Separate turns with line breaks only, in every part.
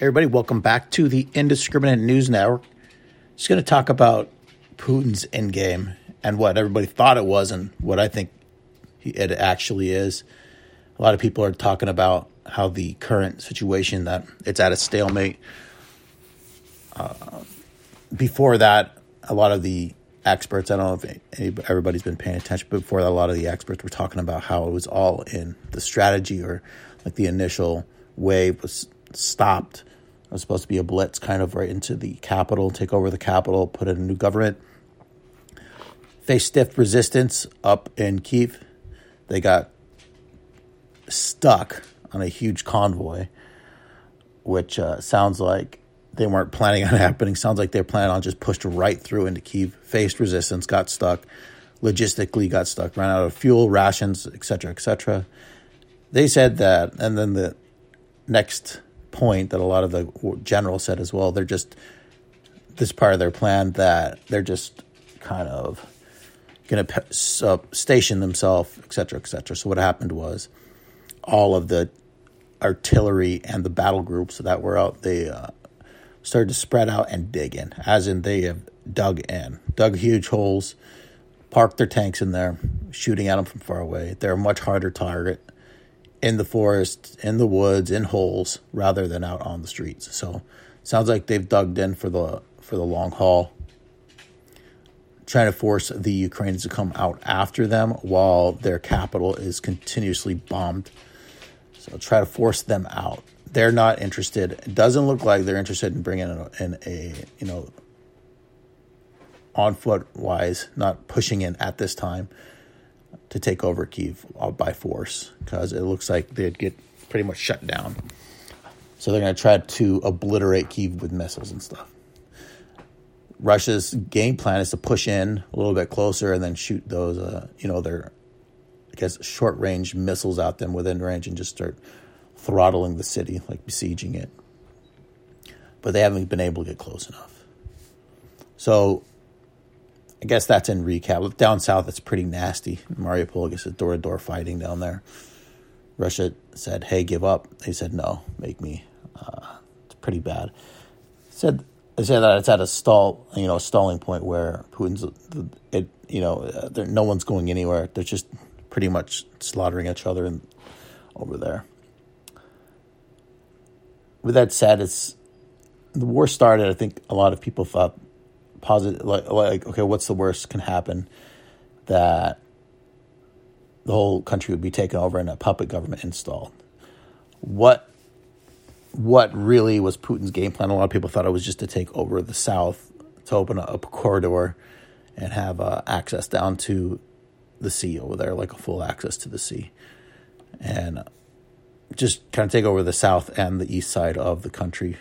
everybody, welcome back to the Indiscriminate News Network. Just going to talk about Putin's endgame and what everybody thought it was and what I think it actually is. A lot of people are talking about how the current situation that it's at a stalemate. Uh, before that, a lot of the experts, I don't know if everybody's been paying attention, but before that, a lot of the experts were talking about how it was all in the strategy or like the initial wave was stopped. It was supposed to be a blitz kind of right into the capital, take over the capital, put in a new government. They stiff resistance up in Kiev. They got stuck on a huge convoy, which uh, sounds like they weren't planning on happening. Sounds like they're planning on just pushed right through into Kiev, faced resistance, got stuck, logistically got stuck, ran out of fuel, rations, etc., etc. They said that, and then the next point that a lot of the generals said as well. They're just this part of their plan that they're just kind of going to station themselves, et cetera, et cetera. So what happened was all of the artillery and the battle groups that were out, they uh, started to spread out and dig in, as in they have dug in, dug huge holes, parked their tanks in there, shooting at them from far away. They're a much harder target in the forest, in the woods, in holes, rather than out on the streets. So, sounds like they've dug in for the for the long haul, trying to force the Ukrainians to come out after them while their capital is continuously bombed. So, try to force them out. They're not interested. It doesn't look like they're interested in bringing in a, in a you know on foot wise, not pushing in at this time to take over Kiev uh, by force because it looks like they'd get pretty much shut down. So they're going to try to obliterate Kiev with missiles and stuff. Russia's game plan is to push in a little bit closer and then shoot those, uh, you know, their, I guess, short range missiles out them within range and just start throttling the city, like besieging it. But they haven't been able to get close enough. So I guess that's in recap. Down south, it's pretty nasty. Mariupol, guess, it's door to door fighting down there. Russia said, "Hey, give up." They said, "No, make me." Uh, it's pretty bad. Said they said that it's at a stall, you know, a stalling point where Putin's, it, you know, no one's going anywhere. They're just pretty much slaughtering each other in, over there. With that said, it's the war started. I think a lot of people thought positive like like okay what's the worst can happen that the whole country would be taken over and a puppet government installed? What what really was Putin's game plan? A lot of people thought it was just to take over the south to open up a corridor and have uh, access down to the sea over there like a full access to the sea. And just kind of take over the south and the east side of the country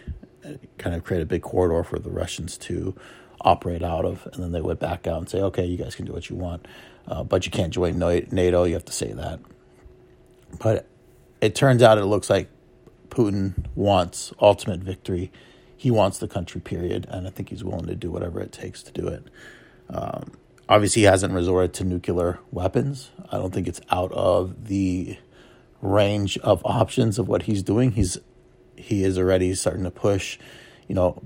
kind of create a big corridor for the Russians to operate out of, and then they would back out and say, "Okay, you guys can do what you want, uh, but you can't join NATO. You have to say that." But it turns out it looks like Putin wants ultimate victory. He wants the country, period, and I think he's willing to do whatever it takes to do it. Um, obviously, he hasn't resorted to nuclear weapons. I don't think it's out of the range of options of what he's doing. He's he is already starting to push, you know,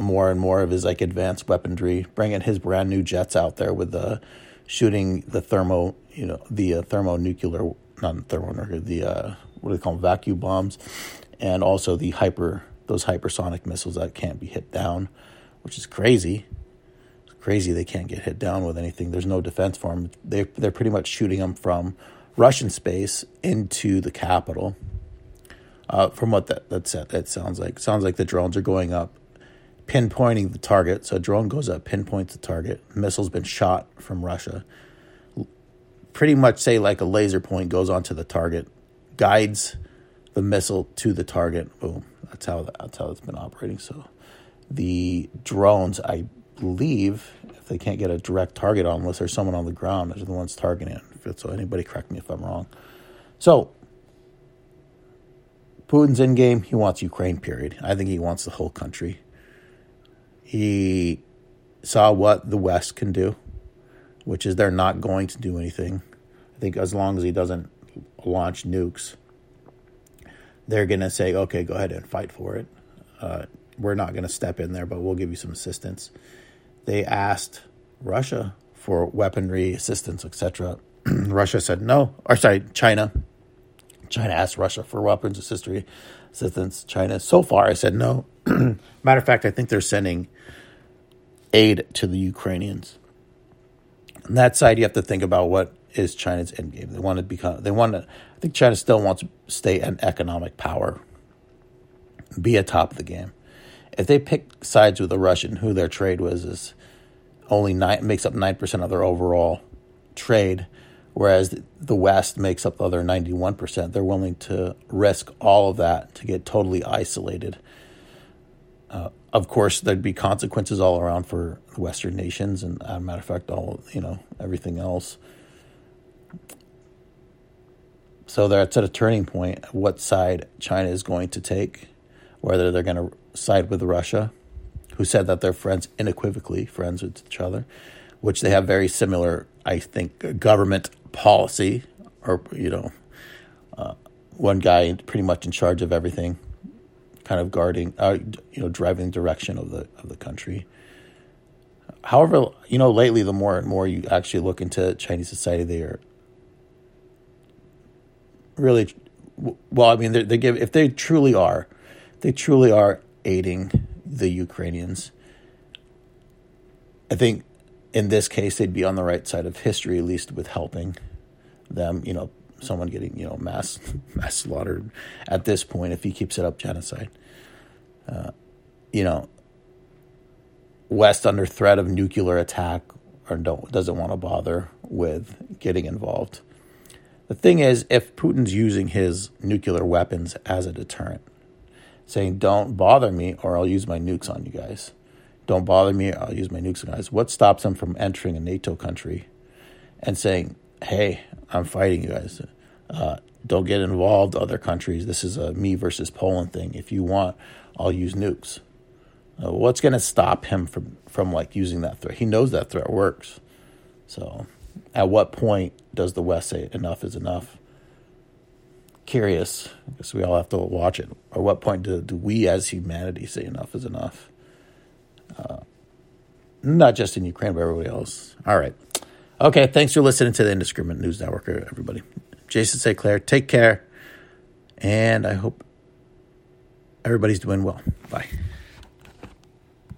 more and more of his like advanced weaponry, bringing his brand new jets out there with the shooting the thermo, you know, the uh, thermonuclear, not thermonuclear, the uh, what do they call them, vacuum bombs, and also the hyper those hypersonic missiles that can't be hit down, which is crazy. It's crazy they can't get hit down with anything. There's no defense for them. They they're pretty much shooting them from Russian space into the capital. Uh, from what that that that sounds like, sounds like the drones are going up pinpointing the target. So a drone goes up, pinpoints the target. Missile's been shot from Russia. Pretty much say like a laser point goes onto the target, guides the missile to the target. Boom. That's how that's how it's been operating. So the drones, I believe, if they can't get a direct target on, unless there's someone on the ground, they're the ones targeting it. So anybody correct me if I'm wrong. So Putin's in game. He wants Ukraine. Period. I think he wants the whole country. He saw what the West can do, which is they're not going to do anything. I think as long as he doesn't launch nukes, they're going to say, okay, go ahead and fight for it. Uh, we're not going to step in there, but we'll give you some assistance. They asked Russia for weaponry assistance, etc. Russia said no, or sorry, China. China asked Russia for weapons assistance. China so far I said no. Matter of fact, I think they're sending aid to the Ukrainians. On that side, you have to think about what is China's end game. They want to become. They want to. I think China still wants to stay an economic power, be atop of the game. If they pick sides with the Russian, who their trade was is only nine makes up nine percent of their overall trade, whereas the West makes up the other ninety one percent. They're willing to risk all of that to get totally isolated. Uh, of course, there'd be consequences all around for the Western nations, and as a matter of fact, all you know, everything else. So that's at a turning point. What side China is going to take, whether they're going to side with Russia, who said that they're friends, unequivocally friends with each other, which they have very similar, I think, government policy, or you know, uh, one guy pretty much in charge of everything kind of guarding, uh, you know, driving the direction of the of the country. However, you know, lately the more and more you actually look into Chinese society, they are really well. I mean, they give if they truly are, they truly are aiding the Ukrainians. I think in this case they'd be on the right side of history, at least with helping them. You know, someone getting you know mass mass slaughtered at this point if he keeps it up genocide. Uh, you know, West under threat of nuclear attack or don't doesn't want to bother with getting involved. The thing is, if Putin's using his nuclear weapons as a deterrent, saying "Don't bother me, or I'll use my nukes on you guys," "Don't bother me, I'll use my nukes you guys," what stops him from entering a NATO country and saying, "Hey, I'm fighting you guys. Uh, don't get involved, other countries. This is a me versus Poland thing. If you want, I'll use nukes. Uh, what's going to stop him from from like using that threat? He knows that threat works. So, at what point does the West say enough is enough? Curious. I guess we all have to watch it. At what point do, do we as humanity say enough is enough? Uh, not just in Ukraine, but everybody else. All right. Okay. Thanks for listening to the Indiscriminate News Network, everybody. Jason St. Clair, take care. And I hope everybody's doing well. Bye.